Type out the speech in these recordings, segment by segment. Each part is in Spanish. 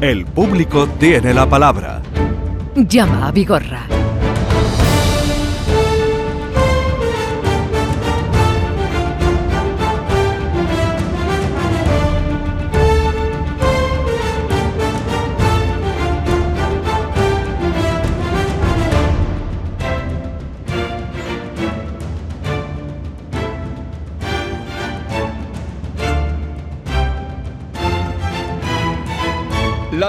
El público tiene la palabra. Llama a Vigorra.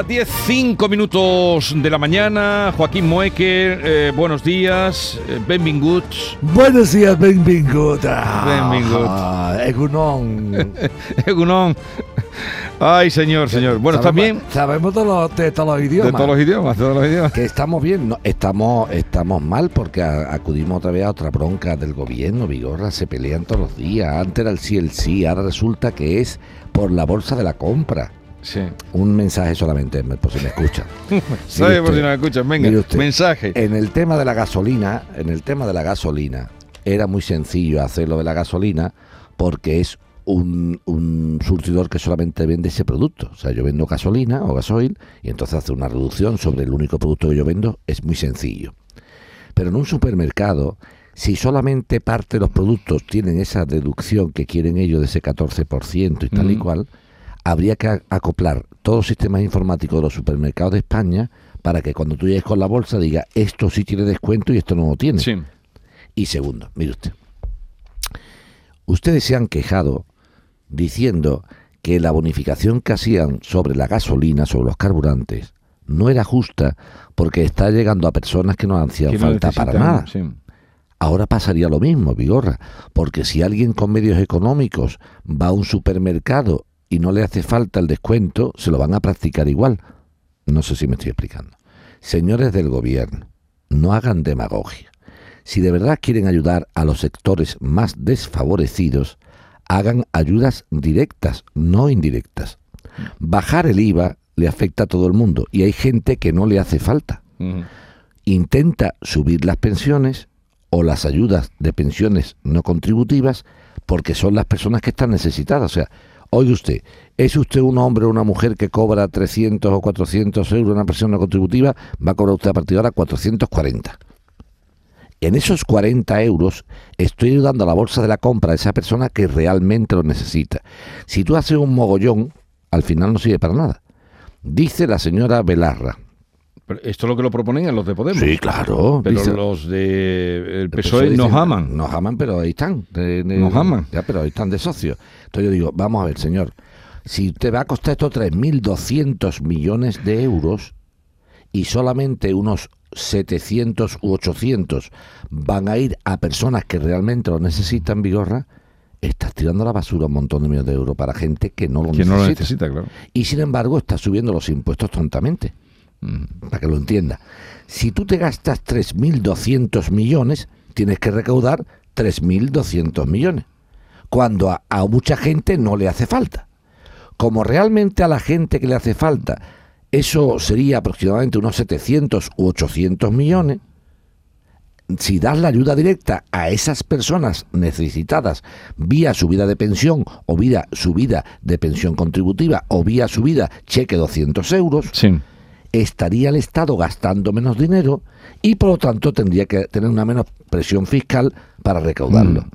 Las 10, 5 minutos de la mañana. Joaquín Moecker, eh, buenos días. Eh, benvinguts. Buenos días, benvingut. Benvingut. Ah, Egunon. Egunon. Ay, señor, señor. Bueno, ¿estás bien? Sabemos de, los, de todos los De idiomas. todos los idiomas, de todos los idiomas. Que estamos bien, no, estamos, estamos mal porque a- acudimos otra vez a otra bronca del gobierno. Vigorra se pelean todos los días. Antes era el sí, el sí. Ahora resulta que es por la bolsa de la compra. Sí. Un mensaje solamente, por si me escuchan. ¿Sabe por si no me escuchan? Venga, usted. mensaje. En el tema de la gasolina, en el tema de la gasolina, era muy sencillo hacerlo de la gasolina porque es un, un surtidor que solamente vende ese producto. O sea, yo vendo gasolina o gasoil y entonces hace una reducción sobre el único producto que yo vendo. Es muy sencillo. Pero en un supermercado, si solamente parte de los productos tienen esa deducción que quieren ellos de ese 14% y tal y cual, habría que acoplar todos los sistemas informáticos de los supermercados de España para que cuando tú llegues con la bolsa diga esto sí tiene descuento y esto no lo tiene. Sí. Y segundo, mire usted, ustedes se han quejado diciendo que la bonificación que hacían sobre la gasolina, sobre los carburantes, no era justa porque está llegando a personas que no hacían falta para nada. sí. Ahora pasaría lo mismo, Vigorra, porque si alguien con medios económicos va a un supermercado y no le hace falta el descuento, se lo van a practicar igual. No sé si me estoy explicando. Señores del gobierno, no hagan demagogia. Si de verdad quieren ayudar a los sectores más desfavorecidos, hagan ayudas directas, no indirectas. Bajar el IVA le afecta a todo el mundo y hay gente que no le hace falta intenta subir las pensiones o las ayudas de pensiones no contributivas porque son las personas que están necesitadas. O sea, oye usted, ¿es usted un hombre o una mujer que cobra 300 o 400 euros una no contributiva? Va a cobrar usted a partir de ahora 440. En esos 40 euros estoy ayudando a la bolsa de la compra a esa persona que realmente lo necesita. Si tú haces un mogollón, al final no sirve para nada. Dice la señora Belarra. Pero esto es lo que lo proponen a los de Podemos. Sí, claro. Pero los de el El PSOE nos aman. Nos aman, pero ahí están. Nos aman. Ya, pero ahí están de socios. Entonces yo digo, vamos a ver, señor. Si te va a costar esto 3.200 millones de euros y solamente unos 700 u 800 van a ir a personas que realmente lo necesitan, Vigorra, estás tirando a la basura un montón de millones de euros para gente que no lo Que no necesita. lo necesita, claro. Y sin embargo, estás subiendo los impuestos tontamente. Para que lo entienda. Si tú te gastas 3.200 millones, tienes que recaudar 3.200 millones, cuando a, mucha gente no le hace falta. Como realmente a la gente que le hace falta, eso sería aproximadamente unos 700 u 800 millones, si das la ayuda directa a esas personas necesitadas vía subida de pensión o vía subida de pensión contributiva o vía subida cheque 200 euros. Estaría el Estado gastando menos dinero y por lo tanto tendría que tener una menos presión fiscal para recaudarlo.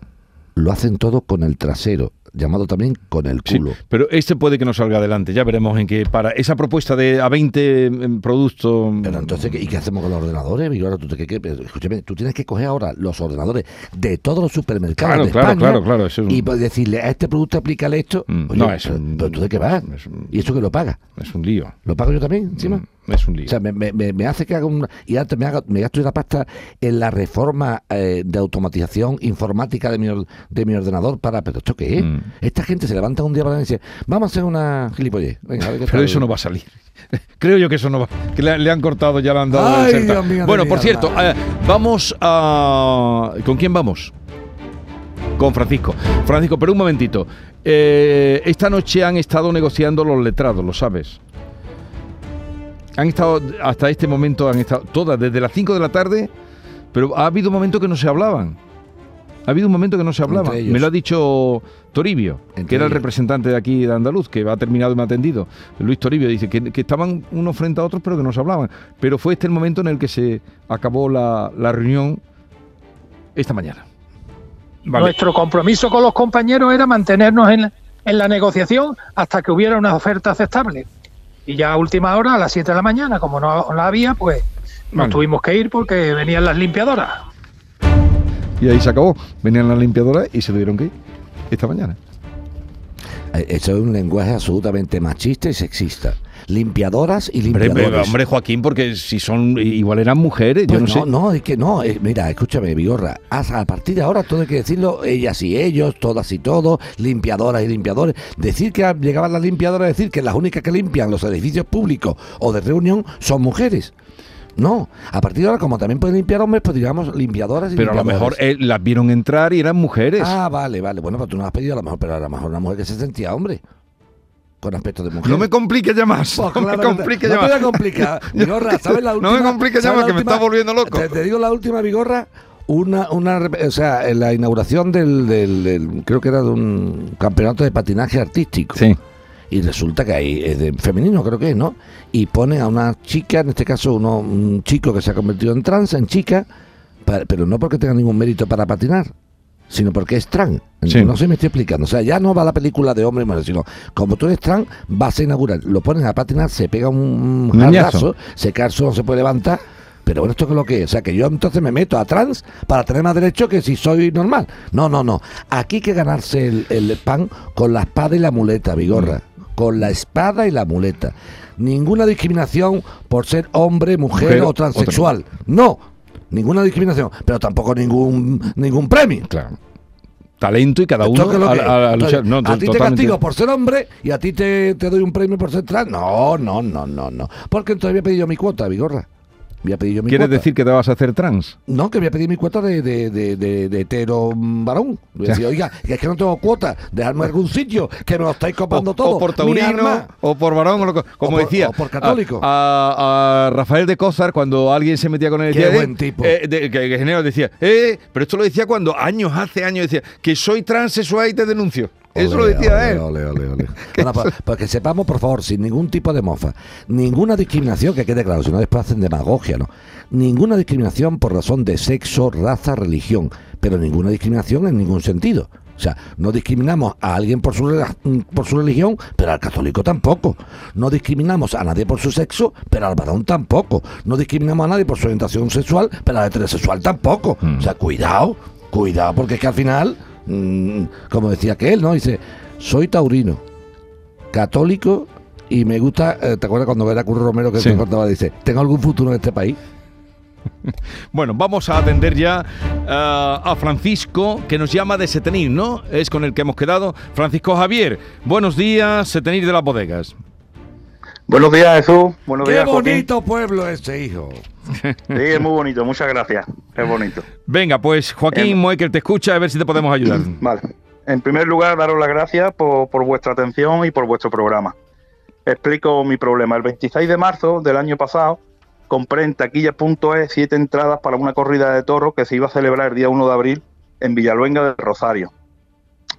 Lo hacen todo con el trasero, llamado también con el Sí, culo. pero este puede que no salga adelante. Ya veremos en qué para esa propuesta de a 20 en productos. Pero entonces, ¿qué- ¿y qué hacemos con los ordenadores? Vigorra? ¿Tú, te- pero escúchame, tú tienes que coger ahora los ordenadores de todos los supermercados Claro, de claro, España claro, claro, eso es un- y pues decirle a este producto aplícale esto. Mm, Oye, no, es pero, un- pero tú de qué vas? es un- ¿Y eso que lo paga? Es un lío. ¿Lo pago yo también encima? Mm, Es un lío. O sea, me, me- hace que haga un... Y antes me, haga, me gasto la pasta en la reforma eh, de automatización informática de mi, or- de mi ordenador para... ¿Pero esto qué es? Mm. Esta gente se levanta un día para y dice, vamos a hacer una gilipollez. Venga, a ver qué Pero tal". eso no va a salir. Creo yo que eso no va. Que le, le han cortado, ya le han dado. Ay. Dios mío bueno, por cierto, eh, vamos a. ¿Con quién vamos? Con Francisco. Francisco, pero un momentito. Eh, esta noche han estado negociando los letrados, lo sabes. Han estado, hasta este momento han estado todas, desde las 5 de la tarde, pero ha habido momentos que no se hablaban. Ha habido un momento que no se hablaba. Me lo ha dicho Toribio, Entre que era el ellos. representante de aquí de Andaluz, que ha terminado y me ha atendido. Luis Toribio dice que, que estaban unos frente a otros, pero que no se hablaban. Pero fue este el momento en el que se acabó la, la reunión esta mañana. Vale. Nuestro compromiso con los compañeros era mantenernos en, en la negociación hasta que hubiera una oferta aceptable. Y ya a última hora, a las 7 de la mañana, como no la había, pues nos Vale. tuvimos que ir porque venían las limpiadoras. Y ahí se acabó. Venían las limpiadoras y se tuvieron que ir esta mañana. Eh, Eso es un lenguaje absolutamente machista y sexista. Limpiadoras y Hombre, limpiadores. pero, hombre, Joaquín, porque si son igual eran mujeres, yo Pues no, no, sé. no, es que no. eh, mira, escúchame, Vigorra. A partir de ahora todo hay que decirlo ellas y ellos, todas y todos, limpiadoras y limpiadores. Decir que llegaban las limpiadoras, decir que las únicas que limpian los edificios públicos o de reunión son mujeres. No, a partir de ahora, como también pueden limpiar hombres, pues digamos limpiadoras y Pero a lo mejor eh, las vieron entrar y eran mujeres. Ah, vale, vale. Bueno, pues tú no has pedido a lo mejor, pero a lo mejor una mujer que se sentía hombre. Con aspecto de mujer. no me compliques ya más. Pues no me te- compliques no ya te voy más. a complicar. Vigorra, ¿sabes la No última? me compliques ya ¿sabes más, que me estás volviendo loco. Te, te digo la última, Vigorra. Una, una, o sea, en la inauguración del, del- del- creo que era de un campeonato de patinaje artístico. Sí. Y resulta que ahí es de femenino, creo que es, ¿no? Y ponen a una chica, en este caso uno, un chico que se ha convertido en trans, en chica, pero no porque tenga ningún mérito para patinar, sino porque es trans. Sí. No sé, me estoy explicando. O sea, ya no va la película de hombre y mujer, sino como tú eres trans, vas a inaugurar. Lo ponen a patinar, se pega un ñazo. se cae no se puede levantar. Pero bueno, ¿esto qué es lo que es? O sea, que yo entonces me meto a trans para tener más derecho que si soy normal. No, no, no. Aquí hay que ganarse el, el pan con la espada y la muleta, Vigorra. Con la espada y la muleta. Ninguna discriminación por ser hombre, mujer, Mujer o o transexual. No. Ninguna discriminación. Pero tampoco ningún, ningún premio. Claro. Talento y cada ¿Esto uno a, a- a Entonces. No, a ti te castigo por ser hombre y a ti te, te doy un premio por ser trans. No, no, no, no, no. Porque entonces había pedido mi cuota, Vigorra. Mi ¿Quieres cuota. decir que te vas a hacer trans? No, que voy a pedir mi cuota de, de, de, de, de hetero mm, varón. Voy a decir, oiga, es que no tengo cuota, dejadme algún sitio, que me lo estáis copando o, todo. o por taurino, o por varón, o lo como por- decía. o por católico. A, a- a Rafael de Cózar, cuando alguien se metía con él, Qué decía, buen eh, tipo. eh, que, que decía, eh, pero esto lo decía cuando años, hace años, decía, que soy transexual y te denuncio. Eso lo decía él. pues, pues que sepamos, por favor, sin ningún tipo de mofa, ninguna discriminación, que quede claro, si no después hacen demagogia, ¿no? Ninguna discriminación por razón de sexo, raza, religión, pero ninguna discriminación en ningún sentido. O sea, no discriminamos a alguien por su, por su religión, pero al católico tampoco. No discriminamos a nadie por su sexo, pero al varón tampoco. No discriminamos a nadie por su orientación sexual, pero al heterosexual tampoco. Mm. O sea, cuidado, cuidado, porque es que al final, mm, como decía aquel, ¿no? Dice, soy taurino, católico y me gusta, eh, ¿te acuerdas cuando era Curro Romero que Sí. te contaba? Dice, ¿tengo algún futuro en este país? Bueno, vamos a atender ya ah, a Francisco, que nos llama de Setenir, ¿no? Es con el que hemos quedado. Francisco Javier, buenos días, Setenir de las Bodegas. Buenos días, Jesús. Buenos ¡Qué días, bonito pueblo ese, hijo! Sí, es muy bonito. Muchas gracias. Es bonito. Venga, pues Joaquín. Moekel te escucha, a ver si te podemos ayudar. Vale. En primer lugar, daros las gracias por, por vuestra atención y por vuestro programa. Explico mi problema. El 26 de marzo del año pasado compré en taquilla.es siete entradas para una corrida de toros que se iba a celebrar el día 1 de abril en Villaluenga del Rosario.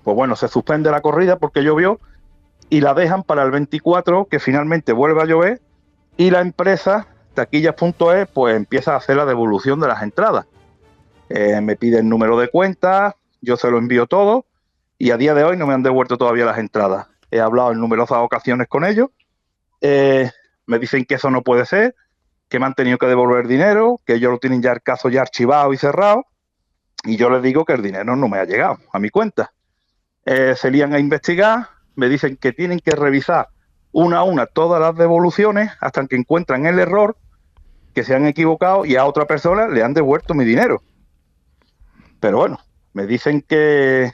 Pues bueno, se suspende la corrida porque llovió y la dejan para el 24 que finalmente vuelve a llover y la empresa taquillas.es pues empieza a hacer la devolución de las entradas. Eh, me pide el número de cuenta, yo se lo envío todo y a día de hoy no me han devuelto todavía las entradas. He hablado en numerosas ocasiones con ellos, eh, me dicen que eso no puede ser, que me han tenido que devolver dinero, que ellos lo tienen ya el caso ya archivado y cerrado y yo les digo que el dinero no me ha llegado a mi cuenta. Eh, se lían a investigar, me dicen que tienen que revisar una a una todas las devoluciones hasta que encuentran el error, que se han equivocado y a otra persona le han devuelto mi dinero. Pero bueno, me dicen que,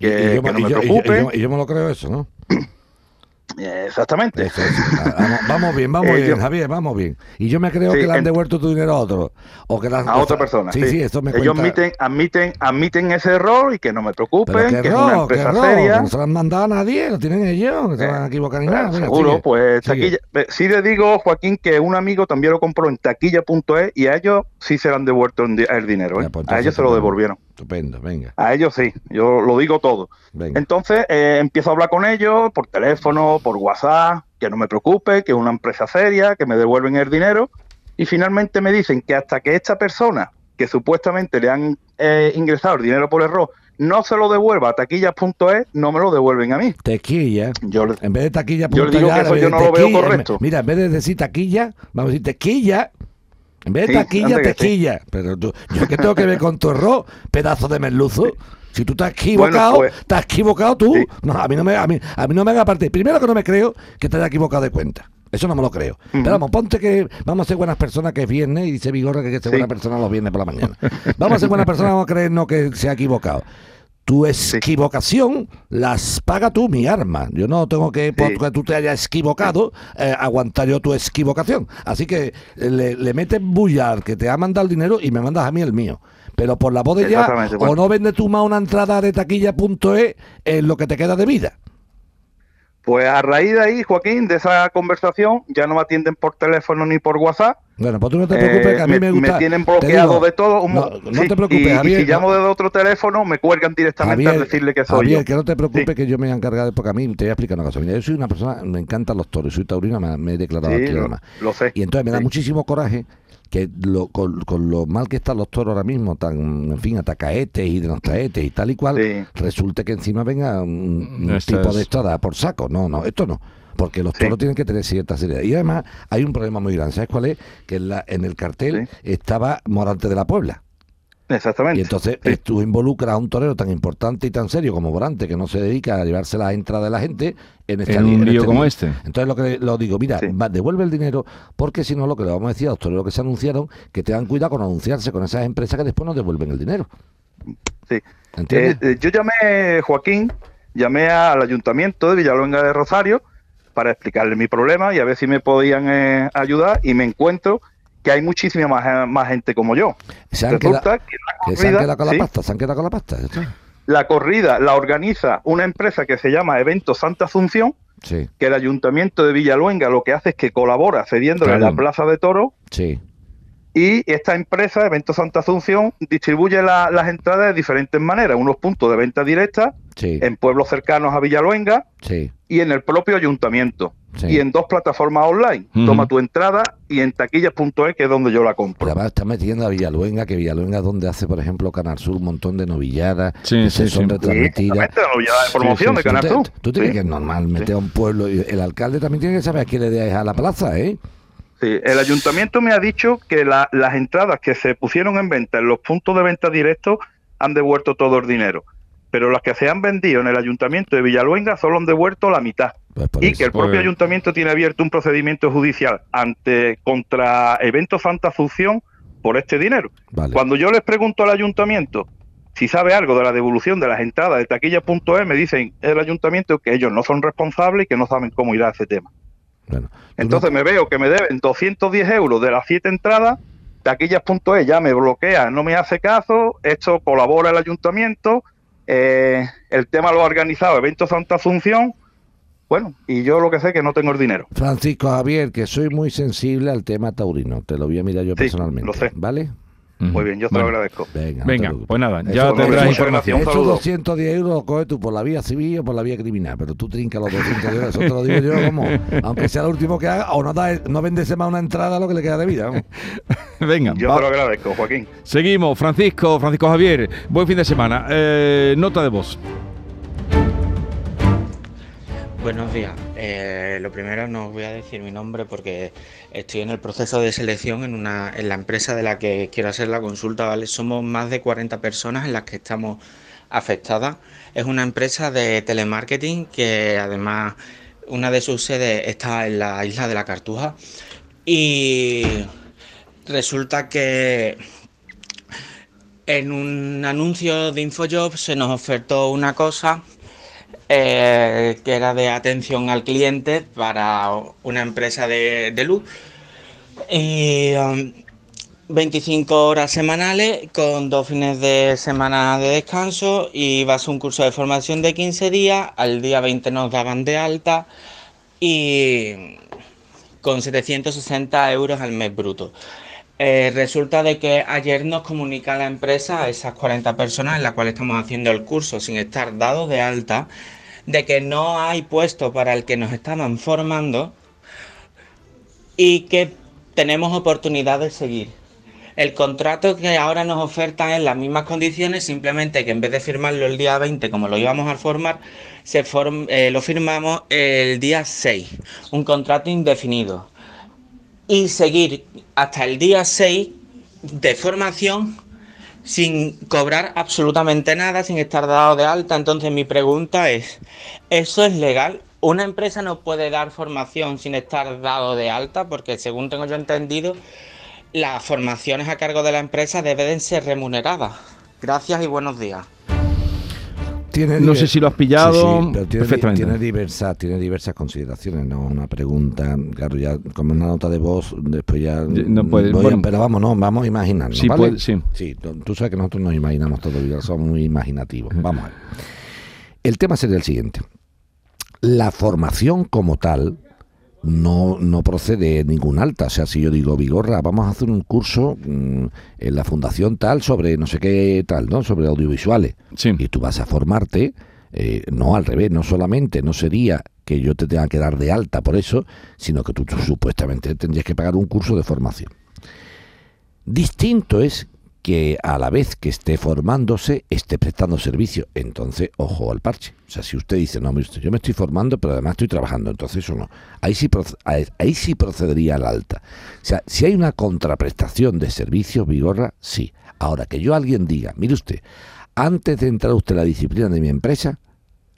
que, y, yo, que no me yo- y yo- preocupe. y yo- y yo me lo creo eso, ¿no? Eh, Exactamente. Vamos, vamos bien, vamos Eh, bien, yo- Javier, vamos bien. Y yo me creo Sí, que le han devuelto tu dinero a otro. O que han- a otra persona. Sí, sí, esto me Ellos cuenta. admiten, admiten, admiten ese error y que no me preocupen, qué que es una error, empresa error, que seria. no se lo han mandado a nadie, lo tienen ellos, que se van a equivocar ni Eh, nada. Venga, seguro, sigue, pues sigue. taquilla. eh, Sí le digo, Joaquín, que un amigo también lo compró en taquilla.es y a ellos sí se le han devuelto el di- el dinero. ¿eh? Ya, pues, a ellos se lo devolvieron. Estupendo, venga, A ellos sí, yo lo digo todo. venga. Entonces eh, empiezo a hablar con ellos por teléfono, por WhatsApp, que no me preocupe, que es una empresa seria, que me devuelven el dinero. Y finalmente me dicen que hasta que esta persona, que supuestamente le han eh, ingresado el dinero por error, no se lo devuelva a taquillas.es, no me lo devuelven a mí. Tequilla. Yo En vez de taquilla, Yo le punto digo ya, que eso en yo no lo veo correcto. Mira, en vez de decir taquilla, vamos a decir tequilla. De Sí, taquilla, que sí. tequilla. Pero tú, yo qué tengo que ver con tu error, pedazo de merluzo. Si tú estás equivocado, Bueno, pues- estás equivocado tú. Sí. No, a mí no me, a mí, a mí no me haga parte. Primero que no me creo que te haya equivocado de cuenta. Eso no me lo creo. Pero vamos, ponte que vamos a ser buenas personas que es viernes y dice Vigorra que que Sí. buena persona los viernes por la mañana. Vamos a ser buenas personas, vamos a creernos que se ha equivocado. Tu equivocación las paga tú, mi arma. Yo no tengo que, porque tú te hayas equivocado, eh, aguantar yo tu equivocación. Así que eh, le, le metes bullar que te ha mandado el dinero y me mandas a mí el mío. Pero por la voz de ya, o bueno. no vendes tú más una entrada de taquilla.es en lo que te queda de vida. Pues a raíz de ahí, Joaquín, de esa conversación, ya no me atienden por teléfono ni por WhatsApp. Bueno, pues tú no te preocupes, Eh, que a mí me, gusta. tienen te bloqueado digo, de todo. No, mo- no sí, te preocupes, y, y Javier. si llamo desde otro teléfono, me cuelgan directamente a decirle que soy Javier, yo. que no te preocupes Sí. que yo me voy a encargar de porque a mí te voy a explicar una cosa. Mira, yo soy una persona, me encantan los toros, soy taurino, me, me he declarado Sí, aquí lo, además. lo sé. Y entonces me da muchísimo coraje que lo- con, con lo mal que están los toros ahora mismo, tan, en fin, atacaetes y denostaetes y tal y cual, Sí. resulte que encima venga un, tipo es- de esto a dar por saco. No, no, esto no. Porque los Sí. toros tienen que tener cierta seriedad. Y además hay un problema muy grande. ¿Sabes cuál es? Que en, la, en el cartel estaba Morante de la Puebla. Exactamente. Y entonces Sí. tú involucras a un torero tan importante y tan serio como Morante, que no se dedica a llevarse las entradas de la gente en, esta En un en lío este como lío. este. Entonces lo que lo digo, mira, Sí. va, devuelve el dinero, porque si no lo que le vamos a decir a los toreros que se anunciaron, que tengan cuidado con anunciarse con esas empresas que después no devuelven el dinero. Sí. ¿Entiendes? Eh, eh, yo llamé, Joaquín, llamé al ayuntamiento de Villaluenga de Rosario para explicarle mi problema y a ver si me podían eh, ayudar y me encuentro que hay muchísima más, más gente como yo. se, han Resulta quedado, que la que se han corrida, quedado con la sí, pasta, se han quedado con la pasta. la corrida la organiza una empresa que se llama Evento Santa Asunción, Sí, que el ayuntamiento de Villaluenga lo que hace es que colabora cediéndole Claro. la plaza de toro sí. y esta empresa, Evento Santa Asunción, distribuye la- las entradas de diferentes maneras, unos puntos de venta directa Sí, en pueblos cercanos a Villaluenga sí, y en el propio ayuntamiento. Sí. Y en dos plataformas online. Toma tu entrada y en taquillas.es, que es donde yo la compro. Además está metiendo a Villaluenga, que Villaluenga es donde hace, por ejemplo, Canal Sur un montón de novilladas Sí, que sí, se son sí. retransmitidas. De promoción sí, de. Canal ¿Tú, Sur. te- tú tienes Sí. que es normal meter a un pueblo y el alcalde también tiene que saber a quién le deja a la plaza, ¿eh? Sí, el ayuntamiento me ha dicho que la- las entradas que se pusieron en venta en los puntos de venta directos han devuelto todo el dinero. Pero las que se han vendido en el ayuntamiento de Villaluenga solo han devuelto la mitad. Pues y que el propio ayuntamiento tiene abierto un procedimiento judicial ante contra Evento Santa Asunción por este dinero. Vale. Cuando yo les pregunto al ayuntamiento si sabe algo de la devolución de las entradas de taquilla.es, me dicen el ayuntamiento que ellos no son responsables y que no saben cómo irá ese tema. Bueno, Entonces me veo que me deben 210 euros de las siete entradas, taquillas.es ya me bloquea, no me hace caso, esto colabora el ayuntamiento, eh, el tema lo ha organizado Evento Santa Asunción, bueno, y yo lo que sé es que no tengo el dinero. Francisco Javier, que soy muy sensible al tema taurino, te lo voy a mirar yo Sí, personalmente. lo sé. ¿Vale? Muy bien, yo te Bueno, lo agradezco. Venga, no Venga, preocupes. pues nada, ya tendrás información. Esos saludo. 210 euros los coges tú por la vía civil o por la vía criminal, pero tú trincas los 200 euros, eso te lo digo yo como, aunque sea lo último que haga, o no, da, no vendes más una entrada a lo que le queda de vida. Venga, Yo va- te lo agradezco, Joaquín. seguimos. Francisco, Francisco Javier, buen fin de semana. Eh, nota de voz. Buenos días. Eh, lo primero no os voy a decir mi nombre porque estoy en el proceso de selección en, una, en la empresa de la que quiero hacer la consulta. ¿vale? Somos más de 40 personas en las que estamos afectadas. Es una empresa de telemarketing que además una de sus sedes está en la isla de la Cartuja. Y resulta que en un anuncio de InfoJob se nos ofertó una cosa eh, que era de atención al cliente para una empresa de, luz. Y um, 25 horas semanales con dos fines de semana de descanso y vas a un curso de formación de 15 días. Al día 20 nos daban de alta y con 760 euros al mes bruto. Eh, resulta de que ayer nos comunica la empresa a esas 40 personas en las cuales estamos haciendo el curso sin estar dados de alta, de que no hay puesto para el que nos estaban formando y que tenemos oportunidad de seguir. El contrato que ahora nos ofertan en las mismas condiciones, simplemente que en vez de firmarlo el día 20 como lo íbamos a formar, se form- eh, lo firmamos el día 6, un contrato indefinido. Y seguir hasta el día 6 de formación sin cobrar absolutamente nada, sin estar dado de alta. Entonces mi pregunta es, ¿eso es legal? ¿Una empresa no puede dar formación sin estar dado de alta? Porque según tengo yo entendido, las formaciones a cargo de la empresa deben ser remuneradas. Gracias y buenos días. Tiene No sé si lo has pillado Sí, sí, tiene, perfectamente. Tiene diversas, tiene diversas consideraciones, no una pregunta, claro, ya como una nota de voz, después ya No puede- voy bueno. pero vamos, no, vamos a imaginarnos, Sí, ¿vale? puede- sí. Sí, tú tú sabes que nosotros nos imaginamos todo, ya somos muy imaginativos. Vamos a ver. El tema sería el siguiente. La formación como tal no, no procede de ningún alta. O sea, si yo digo, Vigorra, vamos a hacer un curso mm, en la fundación tal sobre no sé qué tal, ¿no? Sobre audiovisuales. Sí. Y tú vas a formarte, eh, no al revés, no solamente, no sería que yo te tenga que dar de alta por eso, sino que tú, tú supuestamente tendrías que pagar un curso de formación. Distinto es que a la vez que esté formándose, esté prestando servicio. Entonces, ojo al parche. O sea, si usted dice, no, mire usted, yo me estoy formando, pero además estoy trabajando, entonces eso no. Ahí sí, ahí, sí procedería al alta. O sea, si hay una contraprestación de servicios, Vigorra, sí. Ahora, que yo alguien diga, mire usted, antes de entrar usted a la disciplina de mi empresa,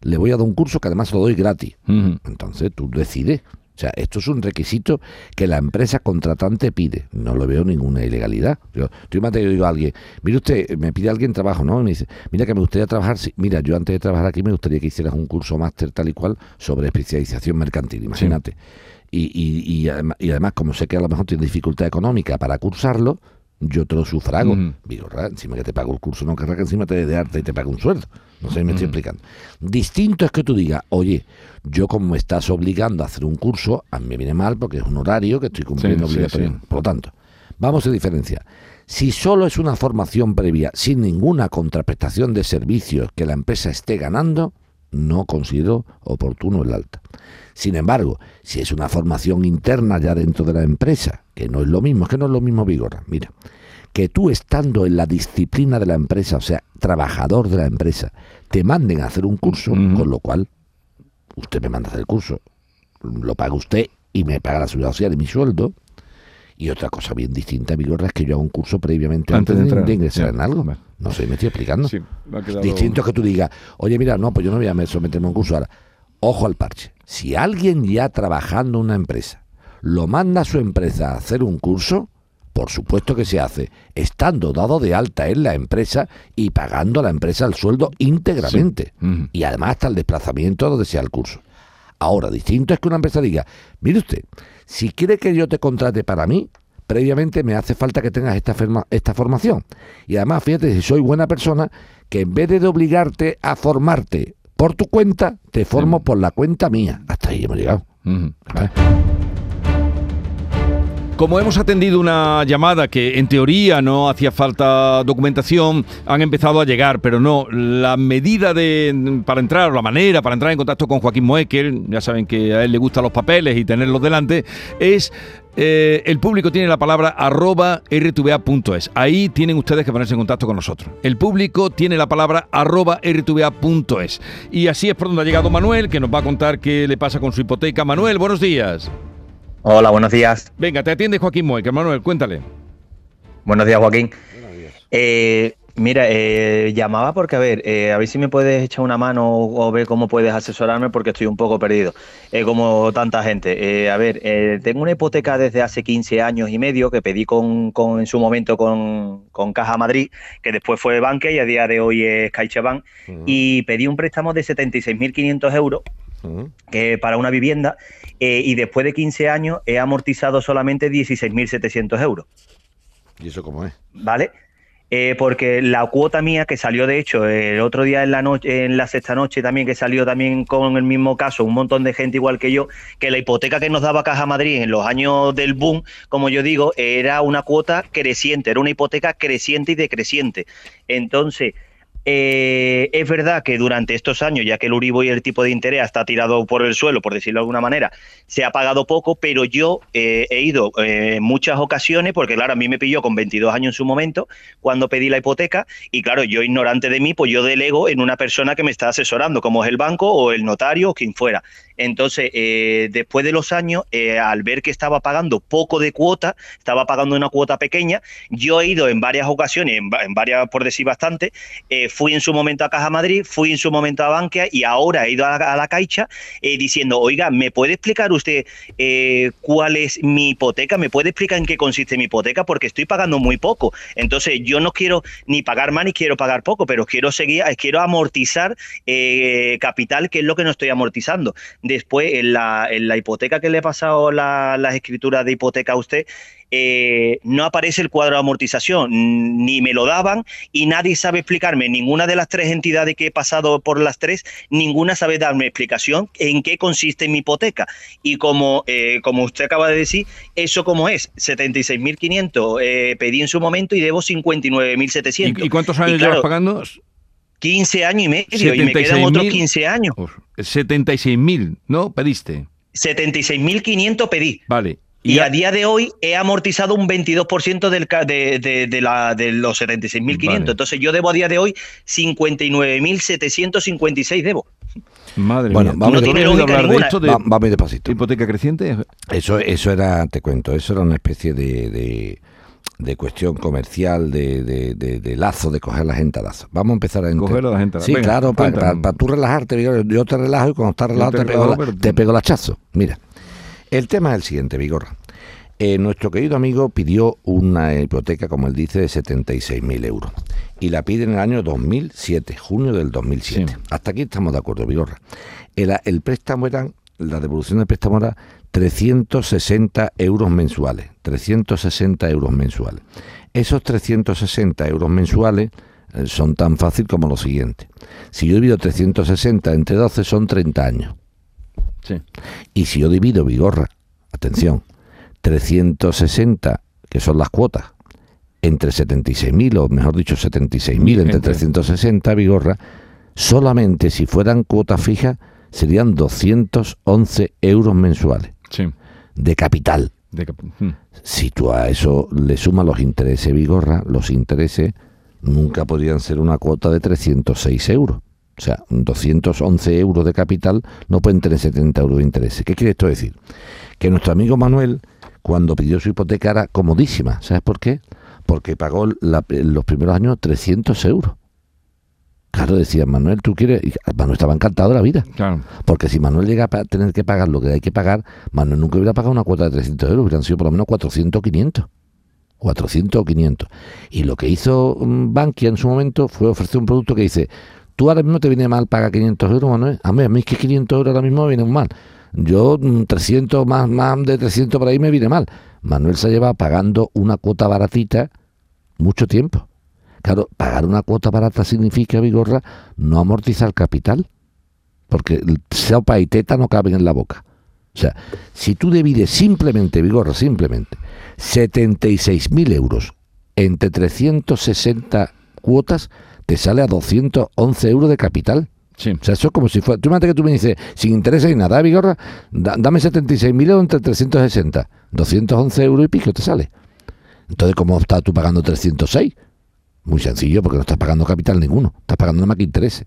le voy a dar un curso que además lo doy gratis. Entonces tú decides. O sea, esto es un requisito que la empresa contratante pide. No lo veo ninguna ilegalidad. Yo, yo digo a alguien, mire usted, me pide alguien trabajo, ¿no? Y me dice, mira que me gustaría trabajar, sí, mira, yo antes de trabajar aquí me gustaría que hicieras un curso máster tal y cual sobre especialización mercantil, imagínate. Y, y, y, además, y además, como sé que a lo mejor tienes dificultad económica para cursarlo, yo te lo sufrago. Digo, "Ra, encima que te pago el curso, no querrá que encima te dé de arte y te pague un sueldo. No sé si me estoy explicando. Distinto es que tú digas, oye, yo como me estás obligando a hacer un curso, a mí me viene mal porque es un horario que estoy cumpliendo Sí, sí. Por lo tanto, vamos a diferenciar. Si solo es una formación previa sin ninguna contraprestación de servicios que la empresa esté ganando, no considero oportuno el alta. Sin embargo, si es una formación interna ya dentro de la empresa, que no es lo mismo, es que no es lo mismo Vigorra, mira, que tú estando en la disciplina de la empresa, o sea, trabajador de la empresa, te manden a hacer un curso, con lo cual usted me manda a hacer el curso, lo paga usted y me paga la seguridad social y mi sueldo. Y otra cosa bien distinta, Vigorra, es que yo hago un curso previamente Antes antes, de entrar, de ingresar en algo. vale. No sé, me estoy explicando. Sí, me ha quedado- Distinto es que tú digas, oye, mira, no, pues yo no voy a someterme a un curso ahora. Ojo al parche. Si alguien ya trabajando en una empresa lo manda a su empresa a hacer un curso, por supuesto que se hace, estando dado de alta en la empresa y pagando a la empresa el sueldo íntegramente. Sí. Y además hasta el desplazamiento donde sea el curso. Ahora, distinto es que una empresa diga, mire usted, si quiere que yo te contrate para mí, previamente me hace falta que tengas esta, ferma- esta formación. Y además, fíjate, si soy buena persona, que en vez de obligarte a formarte por tu cuenta, te formo por la cuenta mía. Hasta ahí hemos llegado. Vale. Como hemos atendido una llamada que en teoría no hacía falta documentación, han empezado a llegar, pero no. La medida de para entrar, la manera para entrar en contacto con Joaquín Moekel, ya saben que a él le gustan los papeles y tenerlos delante, es eh, el público tiene la palabra arroba rtva.es. Ahí tienen ustedes que ponerse en contacto con nosotros. El público tiene la palabra arroba rtva.es. Y así es por donde ha llegado Manuel, que nos va a contar qué le pasa con su hipoteca. Manuel, buenos días. Hola, buenos días. Venga, te atiende Joaquín Moekel. Manuel, cuéntale. Buenos días, Joaquín. Eh, mira, eh, llamaba porque, a ver, eh, a ver si me puedes echar una mano o, o ver cómo puedes asesorarme porque estoy un poco perdido, eh, como tanta gente. Eh, a ver, eh, tengo una hipoteca desde hace 15 años y medio que pedí con, con- en su momento con, con Caja Madrid, que después fue Banque y a día de hoy es CaixaBank, y pedí un préstamo de 76.500 euros que para una vivienda eh, y después de 15 años he amortizado solamente 16.700 euros. ¿Y eso cómo es? ¿vale? eh, porque la cuota mía que salió de hecho el otro día en la noche, en la sexta noche también que salió también con el mismo caso, un montón de gente igual que yo, que la hipoteca que nos daba Caja Madrid en los años del boom, como yo digo, era una cuota creciente, era una hipoteca creciente y decreciente. Entonces, eh, es verdad que durante estos años, ya que el Uribo y el tipo de interés está tirado por el suelo, por decirlo de alguna manera, se ha pagado poco, pero yo eh, he ido eh, en muchas ocasiones, porque claro, a mí me pilló con 22 años en su momento, cuando pedí la hipoteca, y claro, yo ignorante de mí, pues yo delego en una persona que me está asesorando, como es el banco o el notario o quien fuera. Entonces, después de los años, al ver que estaba pagando poco de cuota, estaba pagando una cuota pequeña, yo he ido en varias ocasiones, en, varias por decir bastante, fui en su momento a Caja Madrid, fui en su momento a Bankia y ahora he ido a, la Caixa eh, diciendo, oiga, ¿me puede explicar usted eh, cuál es mi hipoteca? ¿Me puede explicar en qué consiste mi hipoteca? Porque estoy pagando muy poco. Entonces yo no quiero ni pagar más ni quiero pagar poco, pero quiero seguir, quiero amortizar eh, capital, que es lo que no estoy amortizando. Después, en la, en la hipoteca que le he pasado las escrituras de hipoteca a usted, eh, no aparece el cuadro de amortización, ni me lo daban y nadie sabe explicarme, ninguna de las tres entidades que he pasado por las tres, ninguna sabe darme explicación en qué consiste mi hipoteca. Y como, eh, como usted acaba de decir, eso como es, 76.500 eh, pedí en su momento y debo 59.700. ¿Y, cuántos años llevas pagando? 15 años y medio y me quedan otros 15 años. 76.000, ¿no? Pediste. 76.500 pedí. Vale. Y, a día de hoy he amortizado un 22% del, de, de, de, la, de los 76.500. Entonces yo debo a día de hoy 59.756 debo. Madre bueno, mía. vamos, no a hablar de esto de Va, vamos despacito. hipoteca creciente. Eso, eso era, te cuento, eso era una especie de, de, de cuestión comercial, de, de, de, lazo, de coger la gente a lazo. Vamos a empezar a entender. Coger a la gente a Sí, Venga, claro, para cuéntame. tú relajarte, yo, yo te relajo y cuando estás relajado te te, pego, la- te pego el hachazo. Mira, el tema es el siguiente, Vigorra. Eh, nuestro querido amigo pidió una hipoteca, como él dice, de 76.000 euros. Y la pide en el año 2007, junio del 2007. Sí. Hasta aquí estamos de acuerdo, Vigorra. El, el préstamo era, la devolución del préstamo era 360 euros mensuales. 360 euros mensuales. Esos 360 euros mensuales eh, son tan fácil como lo siguiente. Si yo divido 360 entre 12 son 30 años. Sí. Y si yo divido Vigorra, atención, 360, que son las cuotas, entre 76.000, o mejor dicho, 76.000 entre Entre. 360 Vigorra, solamente si fueran cuotas fijas serían 211 euros mensuales Sí. de capital. De cap- hmm. Si tú a eso le sumas los intereses Vigorra, los intereses nunca podrían ser una cuota de 306 euros. O sea, 211 euros de capital no pueden tener 70 euros de intereses. ¿Qué quiere esto decir? Que nuestro amigo Manuel, cuando pidió su hipoteca, era comodísima. ¿Sabes por qué? Porque pagó la- los primeros años 300 euros. Claro, decía Manuel, tú quieres. Y Manuel estaba encantado de la vida. Claro. Porque si Manuel llega a tener que pagar lo que hay que pagar, Manuel nunca hubiera pagado una cuota de 300 euros, hubieran sido por lo menos 400 o 500. 400 o 500. Y lo que hizo mm, Bankia en su momento fue ofrecer un producto que dice, tú ahora mismo te viene mal pagar 500 euros, Manuel. A mí, a mí es que 500 euros ahora mismo me vienen mal. Yo mm, 300 más, más de 300 por ahí me viene mal. Manuel se lleva pagando una cuota baratita mucho tiempo. Claro, pagar una cuota barata significa, Vigorra, no amortizar capital porque sopa y teta no caben en la boca. O sea, si tú divides simplemente, Vigorra, simplemente, 76.000 euros entre 360 cuotas, te sale a 211 euros de capital. Sí. O sea, eso es como si fuera... Tú imagínate que tú me dices, sin interés ni nada, ¿eh, Vigorra, da- dame 76.000 euros entre 360. 211 euros y pico te sale. Entonces, ¿cómo estás tú pagando 306? Muy sencillo, porque no estás pagando capital ninguno. Estás pagando nada más que intereses.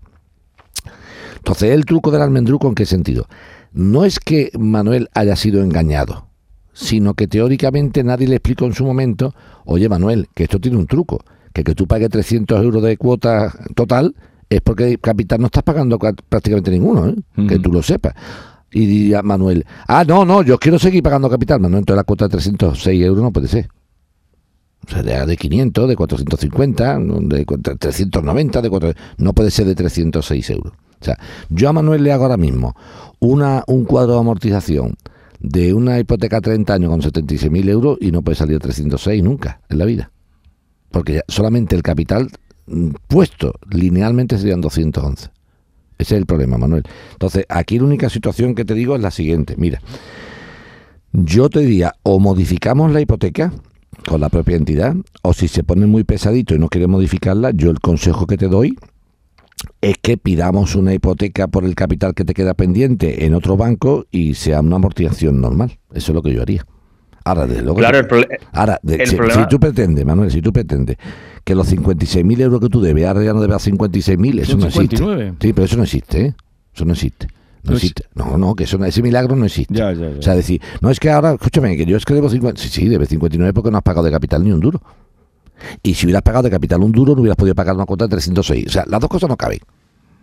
Entonces, el truco del almendruco, ¿en qué sentido? No es que Manuel haya sido engañado, sino que teóricamente nadie le explicó en su momento, oye Manuel, que esto tiene un truco, que que tú pagues 300 euros de cuota total es porque capital no estás pagando ca- prácticamente ninguno, ¿eh? que tú lo sepas. Y diría Manuel, ah, no, no, yo quiero seguir pagando capital. Manuel, entonces la cuota de 306 euros no puede ser. Sea, de, de 500, de 450, de cu- 390, de 400, no puede ser de 306 euros. O sea, yo a Manuel le hago ahora mismo una, un cuadro de amortización de una hipoteca a 30 años con 76.000 euros y no puede salir a 306 nunca en la vida. porque solamente el capital mm, puesto linealmente serían 211. Ese es el problema, Manuel. Entonces, aquí la única situación que te digo es la siguiente. Mira, yo te diría, o modificamos la hipoteca con la propia entidad, o si se pone muy pesadito y no quiere modificarla, yo el consejo que te doy es que pidamos una hipoteca por el capital que te queda pendiente en otro banco y sea una amortización normal. Eso es lo que yo haría. Ahora, desde luego, Claro, el ahora de- el si, problema- si tú pretendes, Manuel, si tú pretendes que los 56.000 euros que tú debes, ahora ya no debes 56.000, eso Son no existe. 59. Sí, pero eso no existe, ¿eh? Eso no existe. No No es- existe. No, no, que eso ese milagro no existe. Ya, ya, ya. O sea, decir, no es que ahora, escúchame, que yo es que debo 50. Sí, sí, debes 59 porque no has pagado de capital ni un duro. Y si hubieras pagado de capital un duro, no hubieras podido pagar una cuota de 306. O sea, las dos cosas no caben.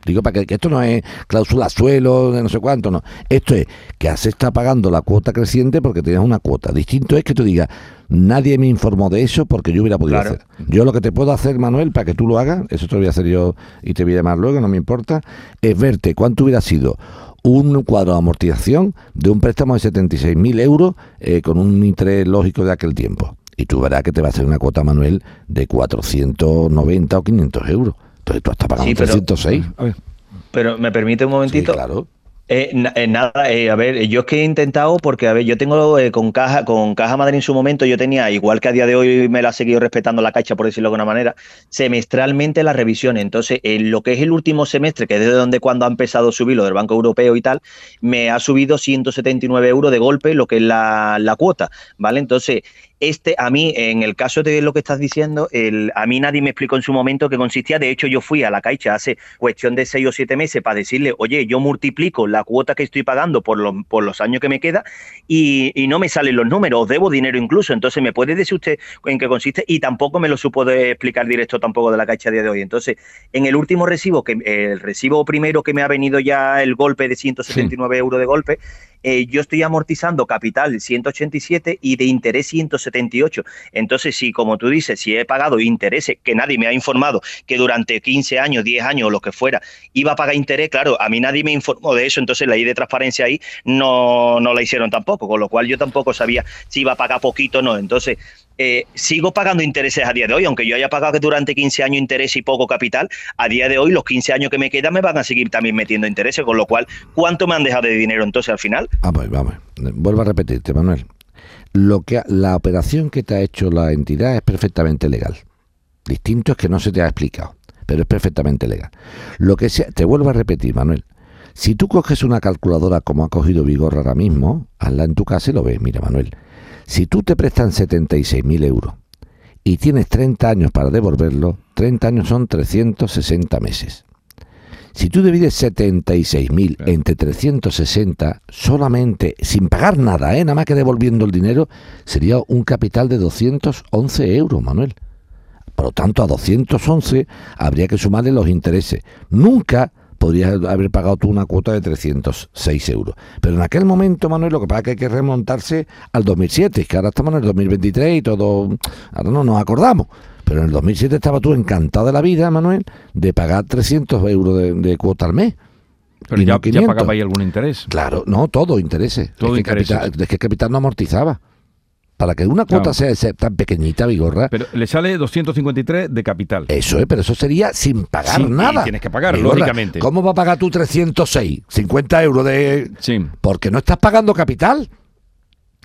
Digo, para que, que esto no es cláusula suelo, de no sé cuánto, no. Esto es que has estado pagando la cuota creciente porque tenías una cuota. Distinto es que tú digas, nadie me informó de eso porque yo hubiera podido Claro. hacer. Yo lo que te puedo hacer, Manuel, para que tú lo hagas, eso te lo voy a hacer yo y te voy a llamar luego, no me importa, es verte cuánto hubiera sido un cuadro de amortización de un préstamo de 76.000 euros eh, con un interés lógico de aquel tiempo. Y tú verás que te va a hacer una cuota, Manuel, de 490 o 500 euros. Entonces tú estás pagando Sí, pero- 306. A ver, Pero me permite un Sí, momentito. claro. Eh, na- eh, nada, eh, a ver, yo es que he intentado, porque a ver, yo tengo eh, con Caja, con Caja Madrid en su momento, yo tenía, igual que a día de hoy me la ha seguido respetando la Caixa, por decirlo de alguna manera, semestralmente las revisiones. Entonces, en lo que es el último semestre, que es desde donde cuando ha empezado a subir lo del Banco Europeo y tal, me ha subido 179 euros de golpe lo que es la, la cuota, ¿vale? Entonces, este, a mí, en el caso de lo que estás diciendo, el, a mí nadie me explicó en su momento qué consistía. De hecho, yo fui a la Caixa hace cuestión de seis o siete meses para decirle, oye, yo multiplico la cuota que estoy pagando por, los por los años que me queda y, y no me salen los números, os debo dinero incluso. Entonces, ¿me puede decir usted en qué consiste? Y tampoco me lo supo de explicar directo tampoco de la Caixa a día de hoy. Entonces, en el último recibo, que el recibo primero que me ha venido ya el golpe de 179 euros de golpe, eh, yo estoy amortizando capital 187 y de interés 178. Entonces, si como tú dices, si he pagado intereses, que nadie me ha informado que durante 15 años, 10 años o lo que fuera, iba a pagar interés, claro, a mí nadie me informó de eso, entonces la ley de transparencia ahí no, no la hicieron tampoco, con lo cual yo tampoco sabía si iba a pagar poquito o no. Entonces, eh, sigo pagando intereses a día de hoy, aunque yo haya pagado que durante 15 años interés y poco capital, a día de hoy los 15 años que me quedan me van a seguir también metiendo intereses, con lo cual, ¿cuánto me han dejado de dinero entonces al final? Vamos, vamos. Vuelvo a repetirte, Manuel. Lo que la operación que te ha hecho la entidad es perfectamente legal. Distinto es que no se te ha explicado, pero es perfectamente legal. Lo que sea, te vuelvo a repetir, Manuel. Si tú coges una calculadora como ha cogido Vigor ahora mismo, hazla en tu casa y lo ves. Mira, Manuel, si tú te prestan 76.000 euros y tienes 30 años para devolverlo, 30 años son 360 meses. Si tú divides 76.000 Claro. entre 360, solamente, sin pagar nada, ¿eh? nada más que devolviendo el dinero, sería un capital de 211 euros, Manuel. Por lo tanto, a 211 habría que sumarle los intereses. Nunca podrías haber pagado tú una cuota de 306 euros. Pero en aquel momento, Manuel, lo que pasa es que hay que remontarse al 2007, que ahora estamos en el 2023 y todo, ahora no nos acordamos. Pero en el 2007 estaba tú encantado de la vida, Manuel, de pagar 300 euros de, de cuota al mes. pero Y ya, no ya 500. pagaba ahí algún interés. Claro, no, todo intereses. Todo es, que intereses. capital, es que el capital no amortizaba. Para que una cuota Claro. sea, tan pequeñita, Vigorra, Pero le sale 253 de capital. eso es, pero eso sería sin pagar Sí, y nada. tienes que pagar, Vigorra, lógicamente. ¿Cómo va a pagar tú 306? 50 euros de... Sí. Porque no estás pagando capital.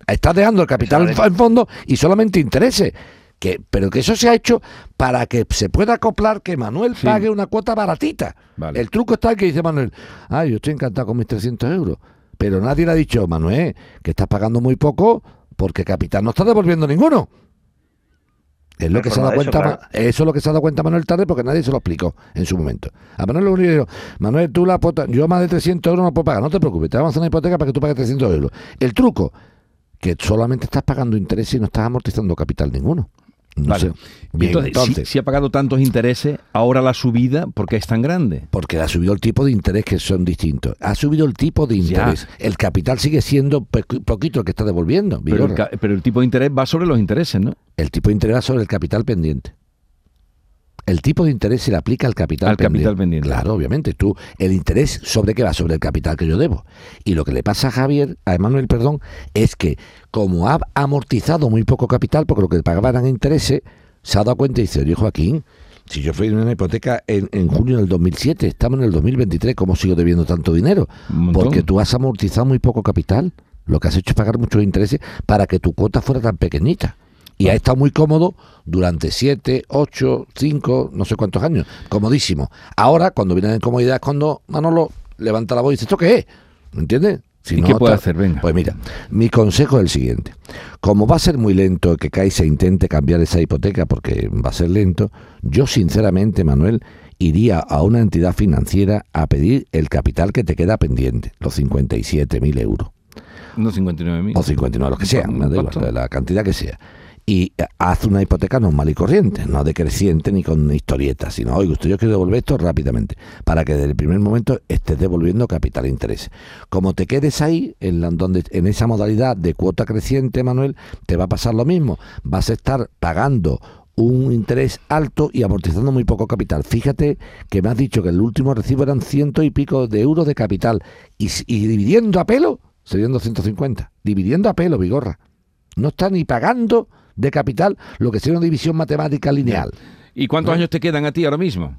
Estás dejando el capital en, en fondo y solamente intereses. Que, pero que eso se ha hecho para que se pueda acoplar que Manuel Sí. pague una cuota baratita. Vale. El truco está que dice Manuel, ay, yo estoy encantado con mis 300 euros. Pero nadie le ha dicho, Manuel, que estás pagando muy poco porque capital no está devolviendo ninguno. Es lo que se ha dado eso, cuenta, eso es lo que se ha dado cuenta Manuel tarde porque nadie se lo explicó en su momento. A Manuel lo único dijo, Manuel, tú la cuota- yo más de 300 euros no puedo pagar, no te preocupes, te vamos a hacer una hipoteca para que tú pagues 300 euros. El truco, que solamente estás pagando interés y no estás amortizando capital ninguno. No Vale. sé. Bien, entonces, entonces, si, si ha pagado tantos intereses, ahora la subida, porque es tan grande? Porque ha subido el tipo de interés que son distintos. Ha subido el tipo de Ya. interés. El capital sigue siendo poquito el que está devolviendo. Pero el, pero el tipo de interés va sobre los intereses, ¿no? El tipo de interés va sobre el capital pendiente. El tipo de interés se le aplica al capital Al pendiente. capital pendiente. Claro, obviamente. Tú, el interés sobre qué va, sobre el capital que yo debo. Y lo que le pasa a Javier, a Emanuel, perdón, es que como ha amortizado muy poco capital, porque lo que pagaba eran intereses, se ha dado cuenta y dice, oye Joaquín, si yo fui en una hipoteca en, en junio del 2007, estamos en el 2023, ¿cómo sigo debiendo tanto dinero? Porque tú has amortizado muy poco capital. Lo que has hecho es pagar muchos intereses para que tu cuota fuera tan pequeñita. Y ha estado muy cómodo durante 7, 8, 5, no sé cuántos años. Comodísimo. Ahora, cuando viene la incomodidad, es cuando Manolo levanta la voz y dice, ¿esto qué es? ¿Me entiendes? Si ¿Y no, qué puede hacer? Venga. Pues mira, mi consejo es el siguiente. Como va a ser muy lento que Caixa intente cambiar esa hipoteca, porque va a ser lento, yo sinceramente, Manuel, iría a una entidad financiera a pedir el capital que te queda pendiente, los 57.000 euros. No 59.000. O 59, lo que sea, me da ¿Cuánto? igual, la cantidad que sea. Y eh, haz una hipoteca normal y corriente, no decreciente ni con historietas, sino, oye, usted yo quiero devolver esto rápidamente, para que desde el primer momento estés devolviendo capital e interés. Como te quedes ahí, en, la- donde, en esa modalidad de cuota creciente, Manuel, te va a pasar lo mismo. Vas a estar pagando un interés alto y amortizando muy poco capital. Fíjate que me has dicho que el último recibo eran ciento y pico de euros de capital y, y dividiendo a pelo serían 250. Dividiendo a pelo, Vigorra. No está ni pagando de capital lo que sería una división matemática lineal. ¿Y cuántos años te quedan a ti ahora mismo?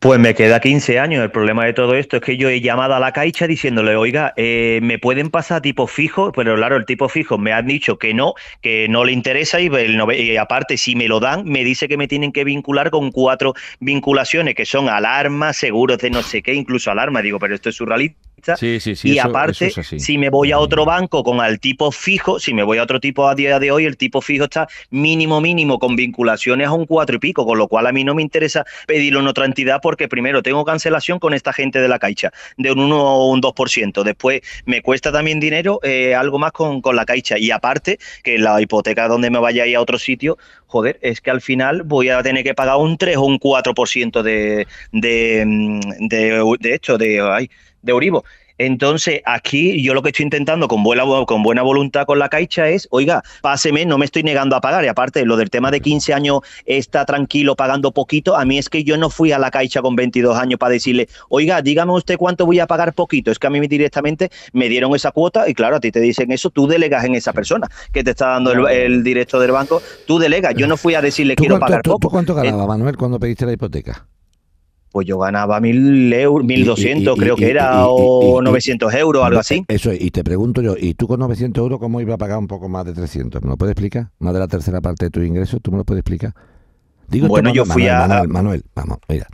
Pues me queda 15 años. El problema de todo esto es que yo he llamado a la Caixa diciéndole, oiga, eh, me pueden pasar tipo fijo, pero claro, el tipo fijo me han dicho que no, que no le interesa y, y aparte si me lo dan, me dice que me tienen que vincular con cuatro vinculaciones que son alarmas, seguros de no sé qué, incluso alarma. Digo, pero esto es surrealista. Sí, sí, sí. y eso- aparte, eso es así. si me voy a otro banco con el tipo fijo, si me voy a otro tipo a día de hoy, el tipo fijo está mínimo, mínimo con vinculaciones a un cuatro y pico, con lo cual a mí no me interesa pedirlo en otra entidad porque primero tengo cancelación con esta gente de la Caixa de un 1 o un 2%. Después me cuesta también dinero eh, algo más con, con la Caixa. Y aparte, que la hipoteca donde me vaya a ir a otro sitio, joder, es que al final voy a tener que pagar un 3 o un 4% de, de, mm, de, de hecho, de, ay, de Euribo. Entonces, aquí yo lo que estoy intentando con buena, con buena voluntad con la Caixa es, oiga, páseme, no me estoy negando a pagar. Y aparte, lo del tema de 15 años está tranquilo pagando poquito. A mí es que yo no fui a la Caixa con 22 años para decirle, oiga, dígame usted cuánto voy a pagar poquito. Es que a mí directamente me dieron esa cuota y claro, a ti te dicen eso, tú delegas en esa persona que te está dando el, el directo del banco, tú delegas. Yo no fui a decirle ¿Tú quiero cuánto, pagar tú- tú poco. cuánto Eh, ganabas, Manuel, cuando pediste la hipoteca? Pues yo ganaba mil euros, mil doscientos, creo que era, o y- 900 euros, algo así. Eso es, y te pregunto yo, ¿y tú con 900 euros cómo iba a pagar un poco más de 300? ¿Me lo puedes explicar? Más de la tercera parte de tus ingresos, ¿tú me lo puedes explicar? Digo Bueno, yo Manuel, fui a- Manuel, Manuel, vamos, mira,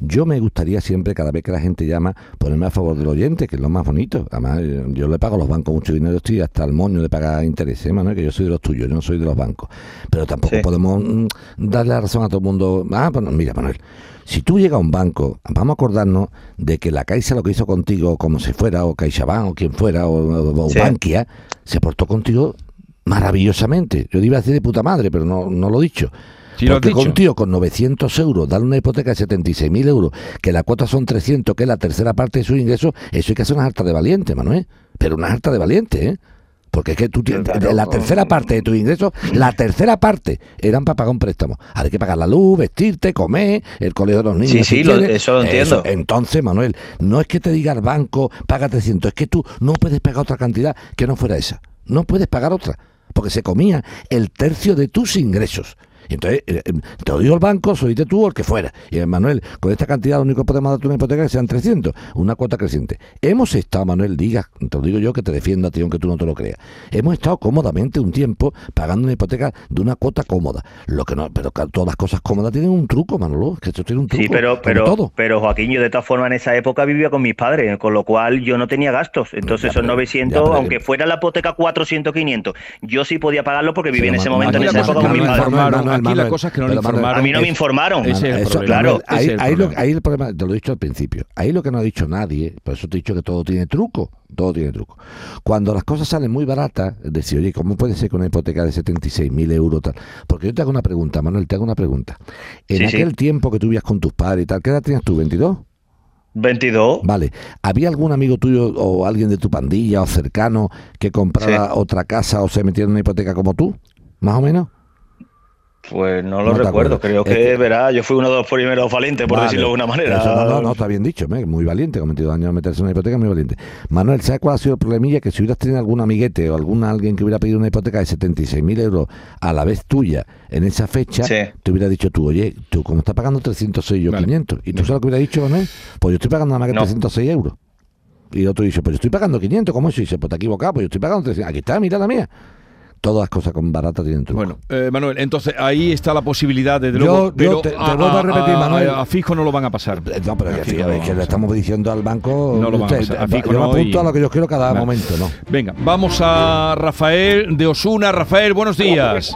yo me gustaría siempre, cada vez que la gente llama, ponerme a favor del oyente, que es lo más bonito. Además, eh, yo le pago a los bancos mucho dinero, estoy hasta el moño de pagar intereses, Manuel, que yo soy de los tuyos, yo no soy de los bancos. Pero tampoco Sí. podemos mm, darle la razón a todo el mundo. Ah, pues no, mira, Manuel, si tú llegas a un banco, vamos a acordarnos de que la Caixa lo que hizo contigo, como si fuera, o CaixaBank, o quien fuera, o, o- o Sí. Bankia, se portó contigo maravillosamente. Yo iba a decir de puta madre, pero no, no lo he dicho. Sí, Porque dicho. con un tío con 900 euros, darle una hipoteca de 76.000 euros, que la cuota son 300, que es la tercera parte de sus ingresos, eso hay que hacer una harta de valiente, Manuel. Pero una harta de valiente, ¿eh? Porque es que tú tienes, Claro. la tercera parte de tus ingresos, la tercera parte eran para pagar un préstamo. Ahora hay que pagar la luz, vestirte, comer, el colegio de los niños. Sí, sí, lo- eso lo entiendo. Entonces, Manuel, no es que te diga el banco, paga 300, es que tú no puedes pagar otra cantidad que no fuera esa. No puedes pagar otra, porque se comía el tercio de tus ingresos. Y entonces, eh, eh, te lo digo el banco, soíte tú o el que fuera. Y eh, Manuel, con esta cantidad lo único que podemos darte una hipoteca que sean 300, una cuota creciente. Hemos estado, Manuel, diga, te lo digo yo que te defiendo a ti, aunque tú no te lo creas. Hemos estado cómodamente un tiempo pagando una hipoteca de una cuota cómoda. Lo que no, pero todas las cosas cómodas tienen un truco, Manolo, que esto tiene un truco. Sí, pero, todo. pero Joaquín, yo de todas formas en esa época vivía con mis padres, con lo cual yo no tenía gastos. Entonces Ya, esos pero- 900, ya, pero- aunque fuera la hipoteca 400, 500, yo sí podía pagarlo porque vivía en ese momento, en esa época con mis padres. Manuel, aquí la Manuel, cosa es que no le Manuel, informaron. A mí no me informaron. Ese es el Eso, problema. claro. Ahí, Ese es el ahí lo, problema. ahí el problema, te lo he dicho al principio, ahí lo que no ha dicho nadie, por eso te he dicho que todo tiene truco, todo tiene truco. Cuando las cosas salen muy baratas, decir, oye, ¿cómo puede ser que una hipoteca de 76.000 euros tal? Porque yo te hago una pregunta, Manuel, te hago una pregunta. En Sí, sí. aquel tiempo que tú vivías con tus padres y tal, ¿qué edad tenías tú? ¿22? 22. Vale. ¿Había algún amigo tuyo o alguien de tu pandilla o cercano que comprara otra casa o se metiera en una hipoteca como tú? ¿Más o menos? Pues no lo No recuerdo, creo que, que- verá, yo fui uno de los primeros valientes, por Vale. decirlo de una manera. Eso no, no, no, está bien dicho, me, muy valiente, con 22 años meterse en una hipoteca, muy valiente. Manuel, ¿sabes cuál ha sido el problemilla? Que si hubieras tenido algún amiguete o algún alguien que hubiera pedido una hipoteca de 76.000 euros a la vez tuya en esa fecha, Sí. te hubiera dicho tú, oye, tú como estás pagando 306 yo Vale. 500, y tú sabes lo que hubiera dicho, Manuel, pues yo estoy pagando nada más que No. 306 euros. Y el otro dice, pues yo estoy pagando 500, ¿cómo eso? Y dice, pues te has equivocado, pues yo estoy pagando 300. Aquí está, mira la mía. Todas las cosas con baratas tienen truco. Bueno, eh, Manuel, entonces ahí está la posibilidad, desde Yo- luego. yo pero te- te vuelvo a repetir, Manuel. A, fijo no lo van a pasar. No, pero A que, fijo es que a le estamos diciendo al banco. No lo van a pasar. A Fico yo me apunto y- a lo que yo quiero cada Vale. momento, ¿no? Venga, vamos a Rafael de Osuna. Rafael, buenos días.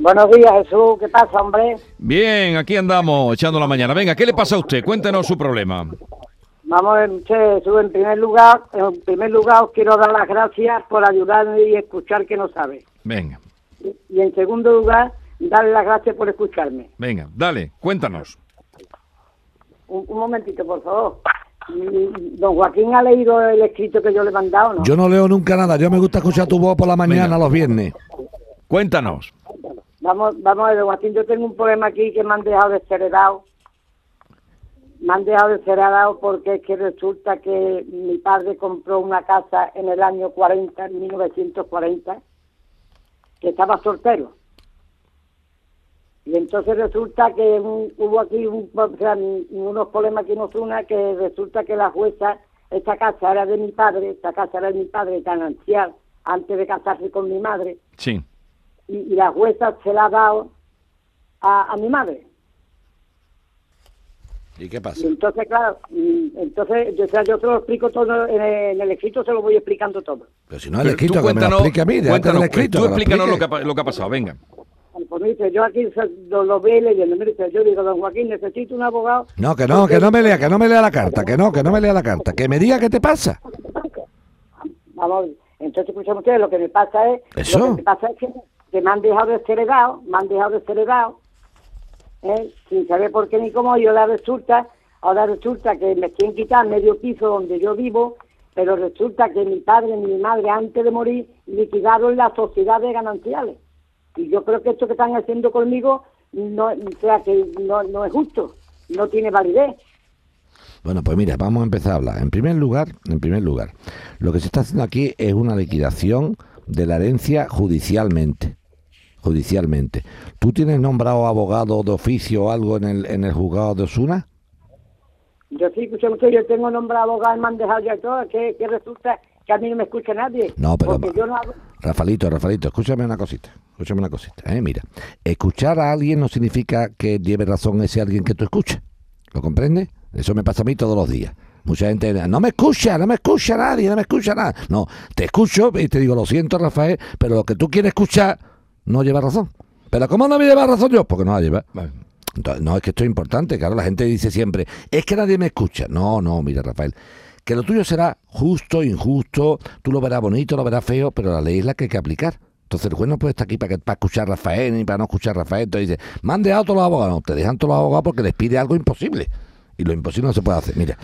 Buenos días, Jesús. ¿Qué pasa, hombre? Bien, aquí andamos echando la mañana. Venga, ¿qué le pasa a usted? Cuéntenos su problema. Vamos, a ver, che, Jesús, en primer lugar, en primer lugar os quiero dar las gracias por ayudarme y escuchar que no sabe. Venga, Y, y en segundo lugar, darle las gracias por escucharme. venga, dale, cuéntanos. Un, un momentito, por favor. Mm, Don Joaquín ha leído el escrito que yo le he mandado, ¿no? Yo no leo nunca nada. Yo me gusta escuchar tu voz por la mañana Venga. los viernes. Cuéntanos. Vamos, vamos a ver, don Joaquín, yo tengo un problema aquí que me han dejado desheredado. Me han dejado desheredado porque es que resulta que mi padre compró una casa en el año 40, en 1940, que estaba soltero. Y entonces resulta que un- hubo aquí un- o sea, unos problemas que nos una, que resulta que la jueza, esta casa era de mi padre, esta casa era de mi padre tan anciano, antes de casarse con mi madre, Sí. y, y la jueza se la ha dado a, a mi madre. ¿Y qué pasa? Y entonces, claro, entonces yo, o sea, yo se lo explico todo, en el, en el escrito se lo voy explicando todo. Pero si no el escrito, que me lo explique a mí. cuéntanos, escrito, tú explícanos lo que, ha, lo que ha pasado, venga. Pues me dice, yo aquí lo, lo voy leyendo, me dice, yo digo, don Joaquín, necesito un abogado. No, que no, que no me lea, que no me lea la carta, que no, que no me lea la carta. Que me diga qué te pasa. Vamos, entonces escuchen ustedes, lo que me pasa es, Eso. lo que me pasa es que, que me han dejado desheredado, me han dejado desheredado, ¿eh? sin saber por qué ni cómo, y ahora resulta, ahora resulta que me quieren quitar medio piso donde yo vivo, pero resulta que mi padre y mi madre antes de morir liquidaron las sociedades gananciales. Y yo creo que esto que están haciendo conmigo no, o sea, que no, no es justo, no tiene validez. Bueno, pues mira, vamos a empezar a hablar. En primer lugar, en primer lugar, lo que se está haciendo aquí es una liquidación de la herencia judicialmente. Judicialmente. ¿Tú tienes nombrado abogado de oficio o algo en el, en el juzgado de Osuna? Yo sí, escuché mucho, yo tengo nombrado abogado me han dejado ya todo, que, que resulta que a mí no me escucha nadie. No, pero- yo no hago... Rafalito, Rafalito, escúchame una cosita. Escúchame una cosita. ¿eh? Mira, escuchar a alguien no significa que lleve razón ese alguien que tú escuchas. ¿Lo comprendes? Eso me pasa a mí todos los días. Mucha gente, no me escucha, no me escucha nadie, no me escucha nada. No, te escucho y te digo, lo siento, Rafael, pero lo que tú quieres escuchar no lleva razón. ¿Pero cómo no me lleva razón yo? Porque no la lleva. Vale. Entonces, no, es que esto es importante. Claro, la gente dice siempre, es que nadie me escucha. No, no, mira, Rafael, que lo tuyo será justo, injusto, tú lo verás bonito, lo verás feo, pero la ley es la que hay que aplicar. Entonces el juez no puede estar aquí para, que, para escuchar a Rafael ni para no escuchar a Rafael. Entonces dice, mande a todos los abogados. No, te dejan todos los abogados porque les pide algo imposible. Y lo imposible no se puede hacer. Mira,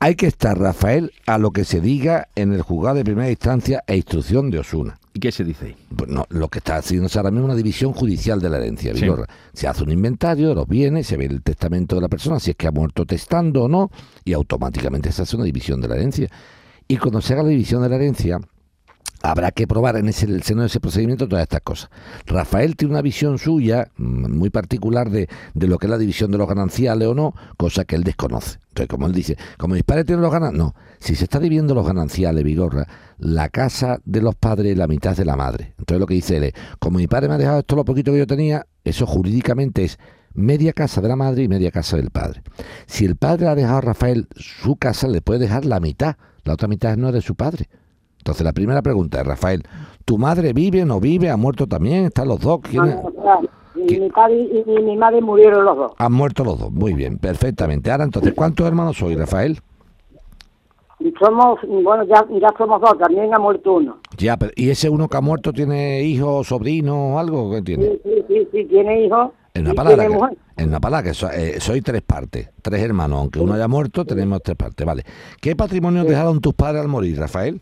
hay que estar, Rafael, a lo que se diga en el juzgado de primera instancia e instrucción de Osuna. ¿Y qué se dice ahí? Pues no, lo que está haciéndose ahora mismo es una división judicial de la herencia, Sí. Se hace un inventario de los bienes, se ve el testamento de la persona, si es que ha muerto testando o no, y automáticamente se hace una división de la herencia. Y cuando se haga la división de la herencia, habrá que probar en ese, el seno de ese procedimiento todas estas cosas. Rafael tiene una visión suya mm, muy particular de, de lo que es la división de los gananciales o no, cosa que él desconoce. Entonces, como él dice, como mis padres tienen los gananciales, no, si se está dividiendo los gananciales, Vigorra, la casa de los padres la mitad de la madre. Entonces lo que dice él es, como mi padre me ha dejado esto lo poquito que yo tenía, eso jurídicamente es media casa de la madre y media casa del padre. Si el padre ha dejado a Rafael su casa, le puede dejar la mitad, la otra mitad no es de su padre. Entonces la primera pregunta es, Rafael, ¿tu madre vive, no vive, ha muerto también? ¿Están los dos? ¿Quién es? Y mi padre y, mi madre murieron los dos. Han muerto los dos, muy bien, perfectamente. Ahora entonces, ¿cuántos hermanos soy, Rafael? Y somos, bueno, ya, ya somos dos, también ha muerto uno. Ya, pero ¿y ese uno que ha muerto tiene hijos, sobrinos o algo? ¿Qué tiene? Sí, sí, sí, sí, tiene hijos. En una palabra, que, en una palabra que so- eh, soy tres partes, tres hermanos, aunque uno haya muerto, tenemos tres partes, vale. ¿Qué patrimonio dejaron tus padres al morir, Rafael?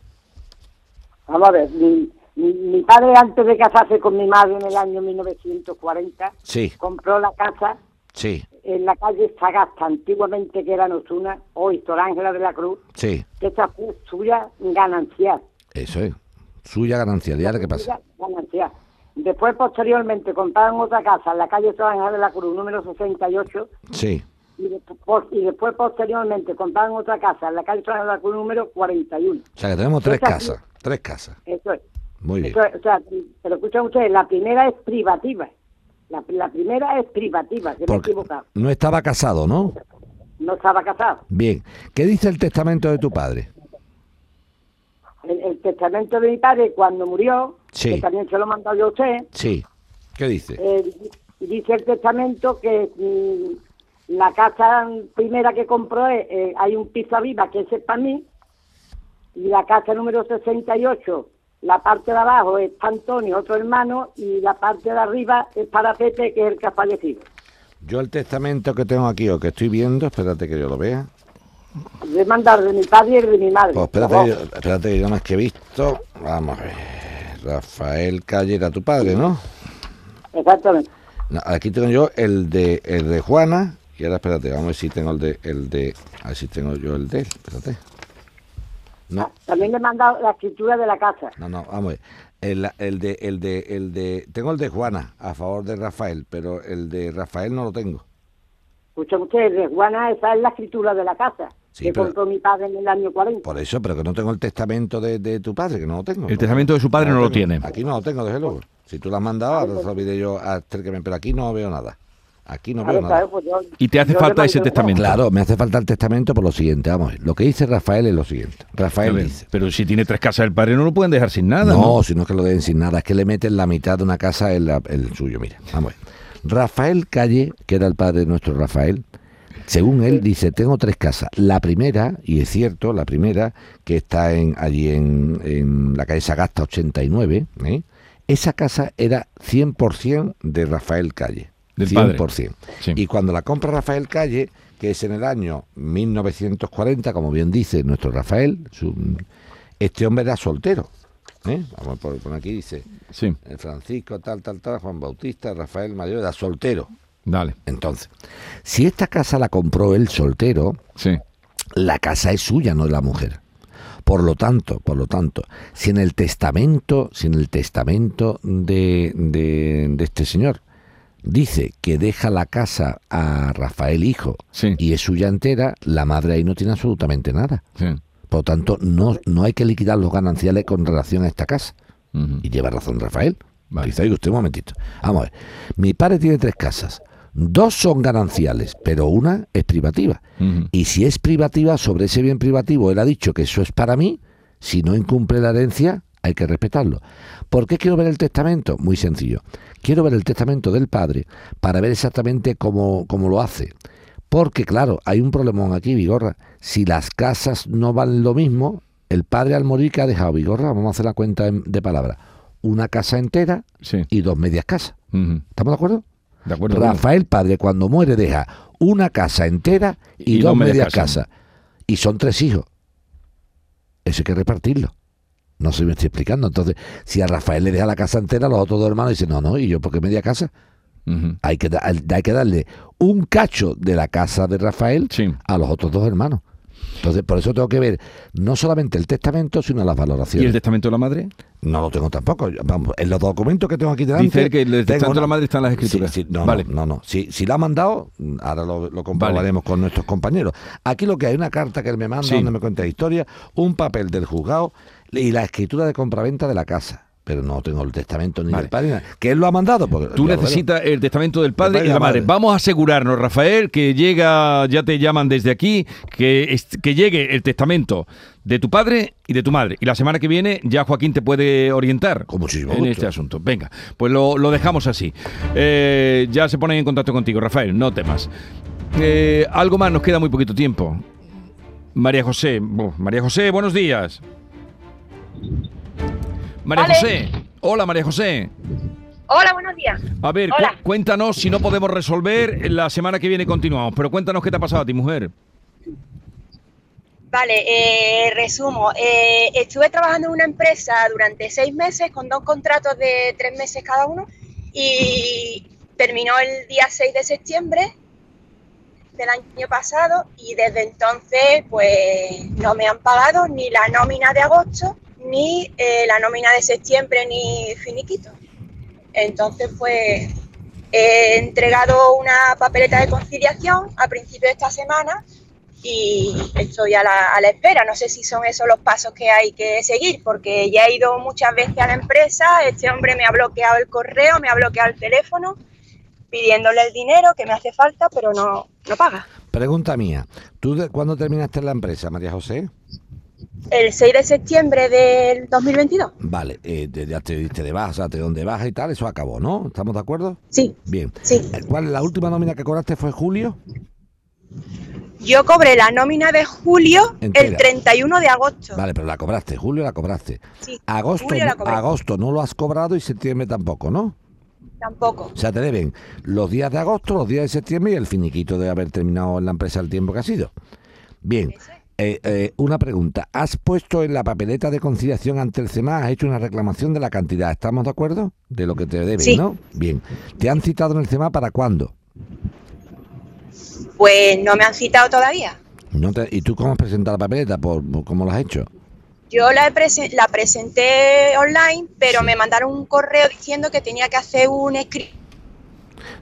Vamos a ver, mi- Mi, mi padre, antes de casarse con mi madre en el año 1940, Sí, compró la casa sí, en la calle Sagasta, antiguamente que era Nosuna, hoy Sor Ángela de la Cruz, sí. que esa fue suya ganancial. Eso es. Suya ganancia. ¿Y ahora qué pasa? Ganancial. Después, posteriormente, compraron otra casa en la calle Sor Ángela de la Cruz, número 68, Sí. y, después, y después, posteriormente, compraron otra casa en la calle Sor Ángela de la Cruz, número 41. O sea que tenemos tres casas. Tres casas. Eso es. Muy bien. Eso es, o sea, pero escuchan ustedes, la primera es privativa. La, la primera es privativa, que me he equivocado. no estaba casado, ¿no? No estaba casado. Bien. ¿Qué dice el testamento de tu padre? El, el testamento de mi padre, cuando murió, Sí. que también se lo he mandado yo a usted, Sí. ¿Qué dice? eh, dice el testamento que mm, la casa primera que compró, es, eh, hay un piso arriba que ese es para mí, y la casa número 68, la parte de abajo es para Antonio, otro hermano, y la parte de arriba es para Pepe, que es el que ha fallecido. Yo el testamento que tengo aquí o que estoy viendo, espérate que yo lo vea. Le he mandado de mi padre y de mi madre. Pues espérate, yo- espérate que yo más que he visto. Vamos a ver. Rafael Calle era tu padre, ¿no? Exactamente. No, aquí tengo yo el de el de Juana. Y ahora espérate, vamos a ver si tengo el de el de. A ver si tengo yo el de él. Espérate. No, También le he mandado la escritura de la casa. no, no, vamos a ver. El, el de el de el de tengo el de Juana a favor de Rafael, pero el de Rafael no lo tengo. Escuchen ustedes, de Juana, esa es la escritura de la casa Sí, que pero- compró mi padre en el año 40. Por eso, pero que no tengo el testamento de, de tu padre, que no lo tengo. El testamento de su padre no lo tiene. Aquí no lo tengo, desde luego. Si tú lo has mandado, ahora te lo olvidé yo pero aquí no veo nada. Aquí no veo ver, nada. Pues yo- Y te hace falta ese testamento. Claro, me hace falta el testamento por lo siguiente, vamos a ver. Lo que dice Rafael es lo siguiente. Rafael ver, dice. pero si tiene tres casas el padre no lo pueden dejar sin nada. No, ¿no? si no es que lo den sin nada, es que le meten la mitad de una casa en la- el suyo. Mira, vamos a ver. Rafael Calle, que era el padre de nuestro Rafael, según él dice, tengo tres casas. La primera, y es cierto, la primera, que está en, allí en, en la calle Sagasta 89, ¿eh? esa casa era 100% de Rafael Calle. Del padre. 100%. Sí. Y cuando la compra Rafael Calle, que es en el año 1940, como bien dice nuestro Rafael, su- este hombre era soltero. ¿eh? Vamos por, por aquí, dice Sí, eh, Francisco, tal, tal, tal, Juan Bautista, Rafael Mayor, era soltero. dale. Entonces, si esta casa la compró él soltero, Sí. la casa es suya, no de la mujer. Por lo tanto, por lo tanto, si en el testamento, si en el testamento de, de, de este señor dice que deja la casa a Rafael hijo Sí. y es suya entera, la madre ahí no tiene absolutamente nada. sí. Por lo tanto, no, no hay que liquidar los gananciales con relación a esta casa. Y lleva razón Rafael. Vale. Dice, oiga usted un momentito. Vamos a ver. Mi padre tiene tres casas. Dos son gananciales, pero una es privativa. Y si es privativa, sobre ese bien privativo, él ha dicho que eso es para mí. Si no incumple la herencia, hay que respetarlo. ¿Por qué quiero ver el testamento? Muy sencillo. Quiero ver el testamento del padre para ver exactamente cómo, cómo lo hace. Porque, claro, hay un problemón aquí, Vigorra. Si las casas no valen lo mismo, el padre al morir que ha dejado, Vigorra, vamos a hacer la cuenta en- de palabras. Una casa entera Sí. y dos medias casas. ¿Estamos de acuerdo? De acuerdo. Rafael Padre cuando muere deja una casa entera y, dos, medias casas. Y son tres hijos. Eso hay que repartirlo. No sé si me estoy explicando. Entonces, si a Rafael le deja la casa entera, los otros dos hermanos dicen, no, no, ¿y yo por qué media casa? Hay que, hay que darle un cacho de la casa de Rafael Sí. a los otros dos hermanos. Entonces, por eso tengo que ver no solamente el testamento, sino las ¿Y valoraciones. el testamento de la madre? No lo tengo tampoco. Vamos, en los documentos que tengo aquí delante. Dice que el testamento de la madre está en las escrituras. Sí, sí, no, Vale. no, no, no. Si, si la ha mandado, ahora lo, lo comprobaremos con nuestros compañeros. Aquí lo que hay una carta que él me manda Sí. donde me cuenta la historia, un papel del juzgado y la escritura de compraventa de la casa. Pero no tengo el testamento ni Vale. del padre. Que él lo ha mandado. Porque, Tú necesitas el testamento del padre padre y la madre. madre. Vamos a asegurarnos, Rafael, que llega, ya te llaman desde aquí, que, que llegue el testamento de tu padre y de tu madre. Y la semana que viene ya Joaquín te puede orientar Con muchísimo en gusto. este asunto. Venga, pues lo, lo dejamos así. Eh, ya se ponen en contacto contigo, Rafael, no temas. Eh, algo más, nos queda muy poquito tiempo. María José, María José, buenos días. María Vale. José, hola María José. Hola, buenos días. A ver, cu- cuéntanos si no podemos resolver, la semana que viene continuamos, pero cuéntanos qué te ha pasado a ti, mujer. Vale, eh, resumo. Eh, estuve trabajando en una empresa durante seis meses con dos contratos de tres meses cada uno y terminó el día 6 de septiembre del año pasado y desde entonces pues no me han pagado ni la nómina de agosto ni eh, la nómina de septiembre ni finiquito. Entonces pues he entregado una papeleta de conciliación a principio de esta semana y estoy a la, espera. No sé si son esos los pasos que hay que seguir, porque ya he ido muchas veces a la empresa, este hombre me ha bloqueado el correo, me ha bloqueado el teléfono, pidiéndole el dinero que me hace falta, pero no, no paga. Pregunta mía, ¿tú de, cuándo terminaste en la empresa, María José? El 6 de septiembre del 2022. Vale, eh, ya te diste de baja, o sea, de dónde vas y tal, eso acabó, ¿no? ¿Estamos de acuerdo? Sí, Bien. sí. Eh, ¿Cuál la última nómina que cobraste fue julio? Yo cobré la nómina de julio Entera. el 31 de agosto. Vale, pero la cobraste, julio la cobraste. Sí, Agosto, julio la agosto no lo has cobrado y septiembre tampoco, ¿no? Tampoco. O sea, te deben los días de agosto, los días de septiembre y el finiquito de haber terminado en la empresa el tiempo que ha sido. Bien, eh, eh, una pregunta. ¿Has puesto en la papeleta de conciliación ante el CEMA, has hecho una reclamación de la cantidad? ¿Estamos de acuerdo? De lo que te deben, Sí. ¿no? Bien. ¿Te han citado en el CEMA para cuándo? Pues no me han citado todavía. No te- ¿Y tú cómo has presentado la papeleta? ¿Por, ¿Cómo lo has hecho? Yo la, he presen- la presenté online, pero me mandaron un correo diciendo que tenía que hacer un escrito.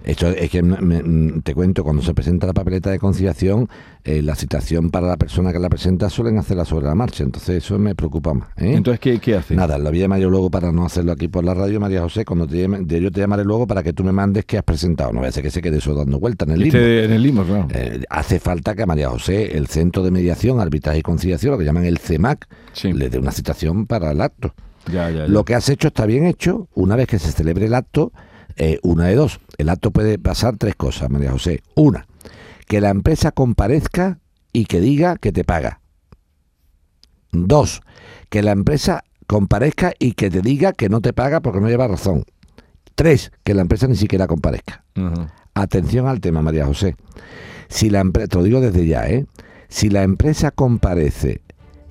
Esto es que me- me- te cuento, cuando se presenta la papeleta de conciliación, eh, la citación para la persona que la presenta suelen hacerla sobre la marcha, entonces eso me preocupa más. ¿eh? Entonces, ¿qué, qué hace? Nada, lo voy a llamar yo luego para no hacerlo aquí por la radio, María José. Cuando te llame, de- yo te llamaré luego para que tú me mandes qué has presentado. No voy a ser que se quede eso dando vuelta en el Este libro. en el limbo, claro. Eh, hace falta que a María José, el Centro de Mediación, Arbitraje y Conciliación, lo que llaman el CEMAC, Sí. le dé una citación para el acto. Ya, ya, ya. Lo que has hecho está bien hecho. Una vez que se celebre el acto, eh, una de dos. El acto puede pasar tres cosas, María José. Una, que la empresa comparezca y que diga que te paga. Dos, que la empresa comparezca y que te diga que no te paga porque no lleva razón. Tres, que la empresa ni siquiera comparezca. Atención al tema, María José. Si la empresa, te lo digo desde ya, ¿eh? Si la empresa comparece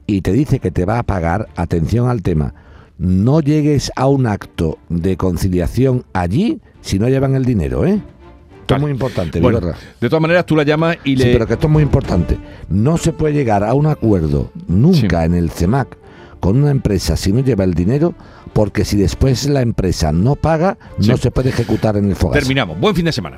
y te dice que te va a pagar, atención al tema. No llegues a un acto de conciliación allí si no llevan el dinero, ¿eh? Esto es muy importante, Bueno, de todas maneras, tú la llamas y Sí, le... pero que esto es muy importante. No se puede llegar a un acuerdo nunca en el CEMAC con una empresa si no lleva el dinero, porque si después la empresa no paga, no Sí. se puede ejecutar en el Fogasa. Terminamos. Buen fin de semana.